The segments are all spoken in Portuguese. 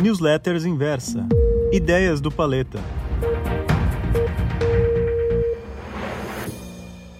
Newsletters Inversa. Ideias do Paleta.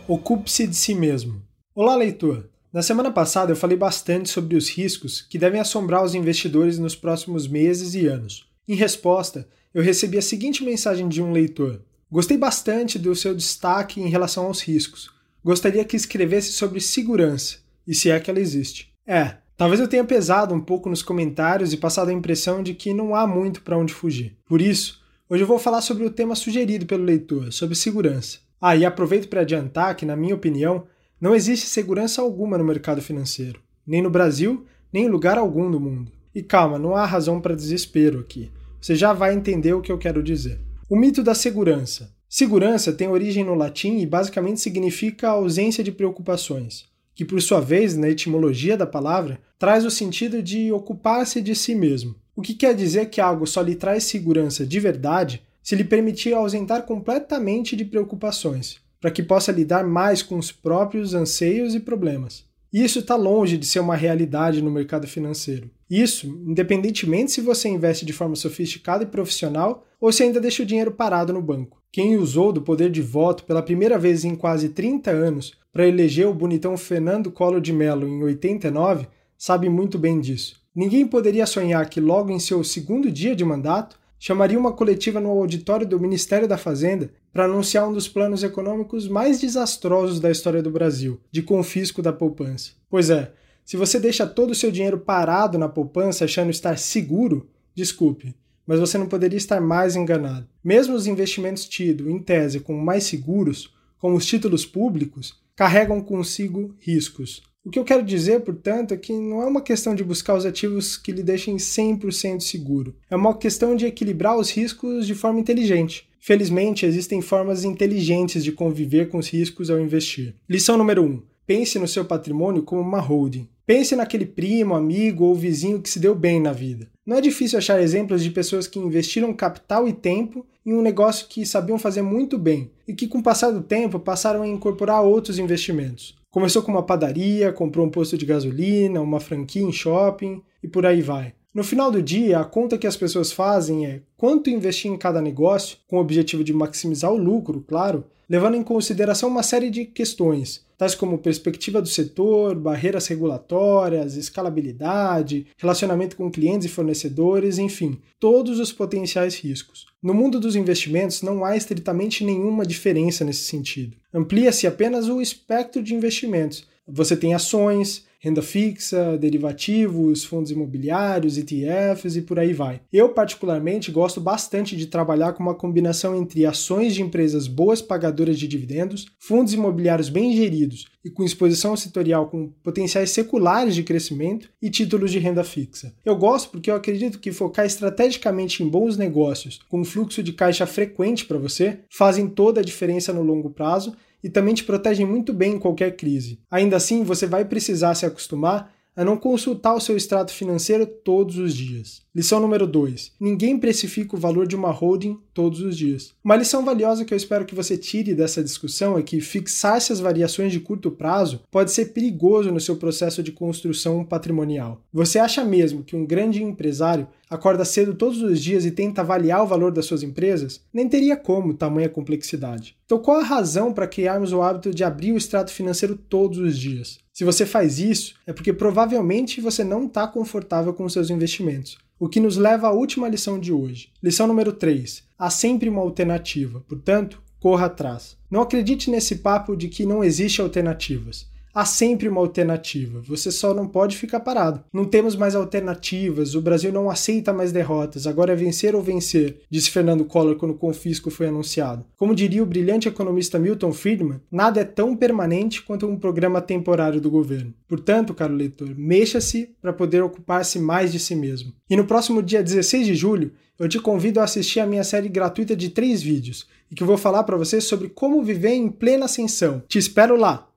Ocupe-se de si mesmo. Olá, leitor! Na semana passada eu falei bastante sobre os riscos que devem assombrar os investidores nos próximos meses e anos. Em resposta, eu recebi a seguinte mensagem de um leitor: Gostei bastante do seu destaque em relação aos riscos. Gostaria que escrevesse sobre segurança, e se é que ela existe. É, Talvez eu tenha pesado um pouco nos comentários e passado a impressão de que não há muito para onde fugir. Por isso, hoje eu vou falar sobre o tema sugerido pelo leitor, sobre segurança. Ah, e aproveito para adiantar que, na minha opinião, não existe segurança alguma no mercado financeiro, nem no Brasil, nem em lugar algum do mundo. E calma, não há razão para desespero aqui. Você já vai entender o que eu quero dizer. O mito da segurança. Segurança tem origem no latim e basicamente significa ausência de preocupações que por sua vez, na etimologia da palavra, traz o sentido de ocupar-se de si mesmo. O que quer dizer que algo só lhe traz segurança de verdade se lhe permitir ausentar completamente de preocupações, para que possa lidar mais com os próprios anseios e problemas. Isso está longe de ser uma realidade no mercado financeiro. Isso, independentemente se você investe de forma sofisticada e profissional ou se ainda deixa o dinheiro parado no banco. Quem usou do poder de voto pela primeira vez em quase 30 anos para eleger o bonitão Fernando Collor de Mello em 89 sabe muito bem disso. Ninguém poderia sonhar que logo em seu segundo dia de mandato chamaria uma coletiva no auditório do Ministério da Fazenda para anunciar um dos planos econômicos mais desastrosos da história do Brasil, de confisco da poupança. Pois é, se você deixa todo o seu dinheiro parado na poupança achando estar seguro, desculpe, mas você não poderia estar mais enganado. Mesmo os investimentos tidos, em tese, como mais seguros, como os títulos públicos, carregam consigo riscos. O que eu quero dizer, portanto, é que não é uma questão de buscar os ativos que lhe deixem 100% seguro. É uma questão de equilibrar os riscos de forma inteligente. Felizmente, existem formas inteligentes de conviver com os riscos ao investir. Lição número 1. Um, pense no seu patrimônio como uma holding. Pense naquele primo, amigo ou vizinho que se deu bem na vida. Não é difícil achar exemplos de pessoas que investiram capital e tempo em um negócio que sabiam fazer muito bem e que, com o passar do tempo, passaram a incorporar outros investimentos. Começou com uma padaria, comprou um posto de gasolina, uma franquia em shopping e por aí vai. No final do dia, a conta que as pessoas fazem é quanto investir em cada negócio, com o objetivo de maximizar o lucro, claro, levando em consideração uma série de questões, tais como perspectiva do setor, barreiras regulatórias, escalabilidade, relacionamento com clientes e fornecedores, enfim, todos os potenciais riscos. No mundo dos investimentos não há estritamente nenhuma diferença nesse sentido. Amplia-se apenas o espectro de investimentos. Você tem ações, renda fixa, derivativos, fundos imobiliários, ETFs e por aí vai. Eu, particularmente, gosto bastante de trabalhar com uma combinação entre ações de empresas boas pagadoras de dividendos, fundos imobiliários bem geridos e com exposição setorial com potenciais seculares de crescimento e títulos de renda fixa. Eu gosto porque eu acredito que focar estrategicamente em bons negócios com fluxo de caixa frequente para você fazem toda a diferença no longo prazo e também te protegem muito bem em qualquer crise. Ainda assim, você vai precisar se acostumar a não consultar o seu extrato financeiro todos os dias. Lição número 2. Ninguém precifica o valor de uma holding todos os dias. Uma lição valiosa que eu espero que você tire dessa discussão é que fixar essas variações de curto prazo pode ser perigoso no seu processo de construção patrimonial. Você acha mesmo que um grande empresário acorda cedo todos os dias e tenta avaliar o valor das suas empresas? Nem teria como tamanha complexidade. Então, qual a razão para criarmos o hábito de abrir o extrato financeiro todos os dias? Se você faz isso, é porque provavelmente você não está confortável com seus investimentos. O que nos leva à última lição de hoje. Lição número 3. Há sempre uma alternativa, portanto, corra atrás. Não acredite nesse papo de que não existe alternativas há sempre uma alternativa. Você só não pode ficar parado. Não temos mais alternativas, o Brasil não aceita mais derrotas, agora é vencer ou vencer, disse Fernando Collor quando o confisco foi anunciado. Como diria o brilhante economista Milton Friedman, nada é tão permanente quanto um programa temporário do governo. Portanto, caro leitor, mexa-se para poder ocupar-se mais de si mesmo. E no próximo dia 16 de julho, eu te convido a assistir a minha série gratuita de três vídeos, e que eu vou falar para você sobre como viver em plena ascensão. Te espero lá!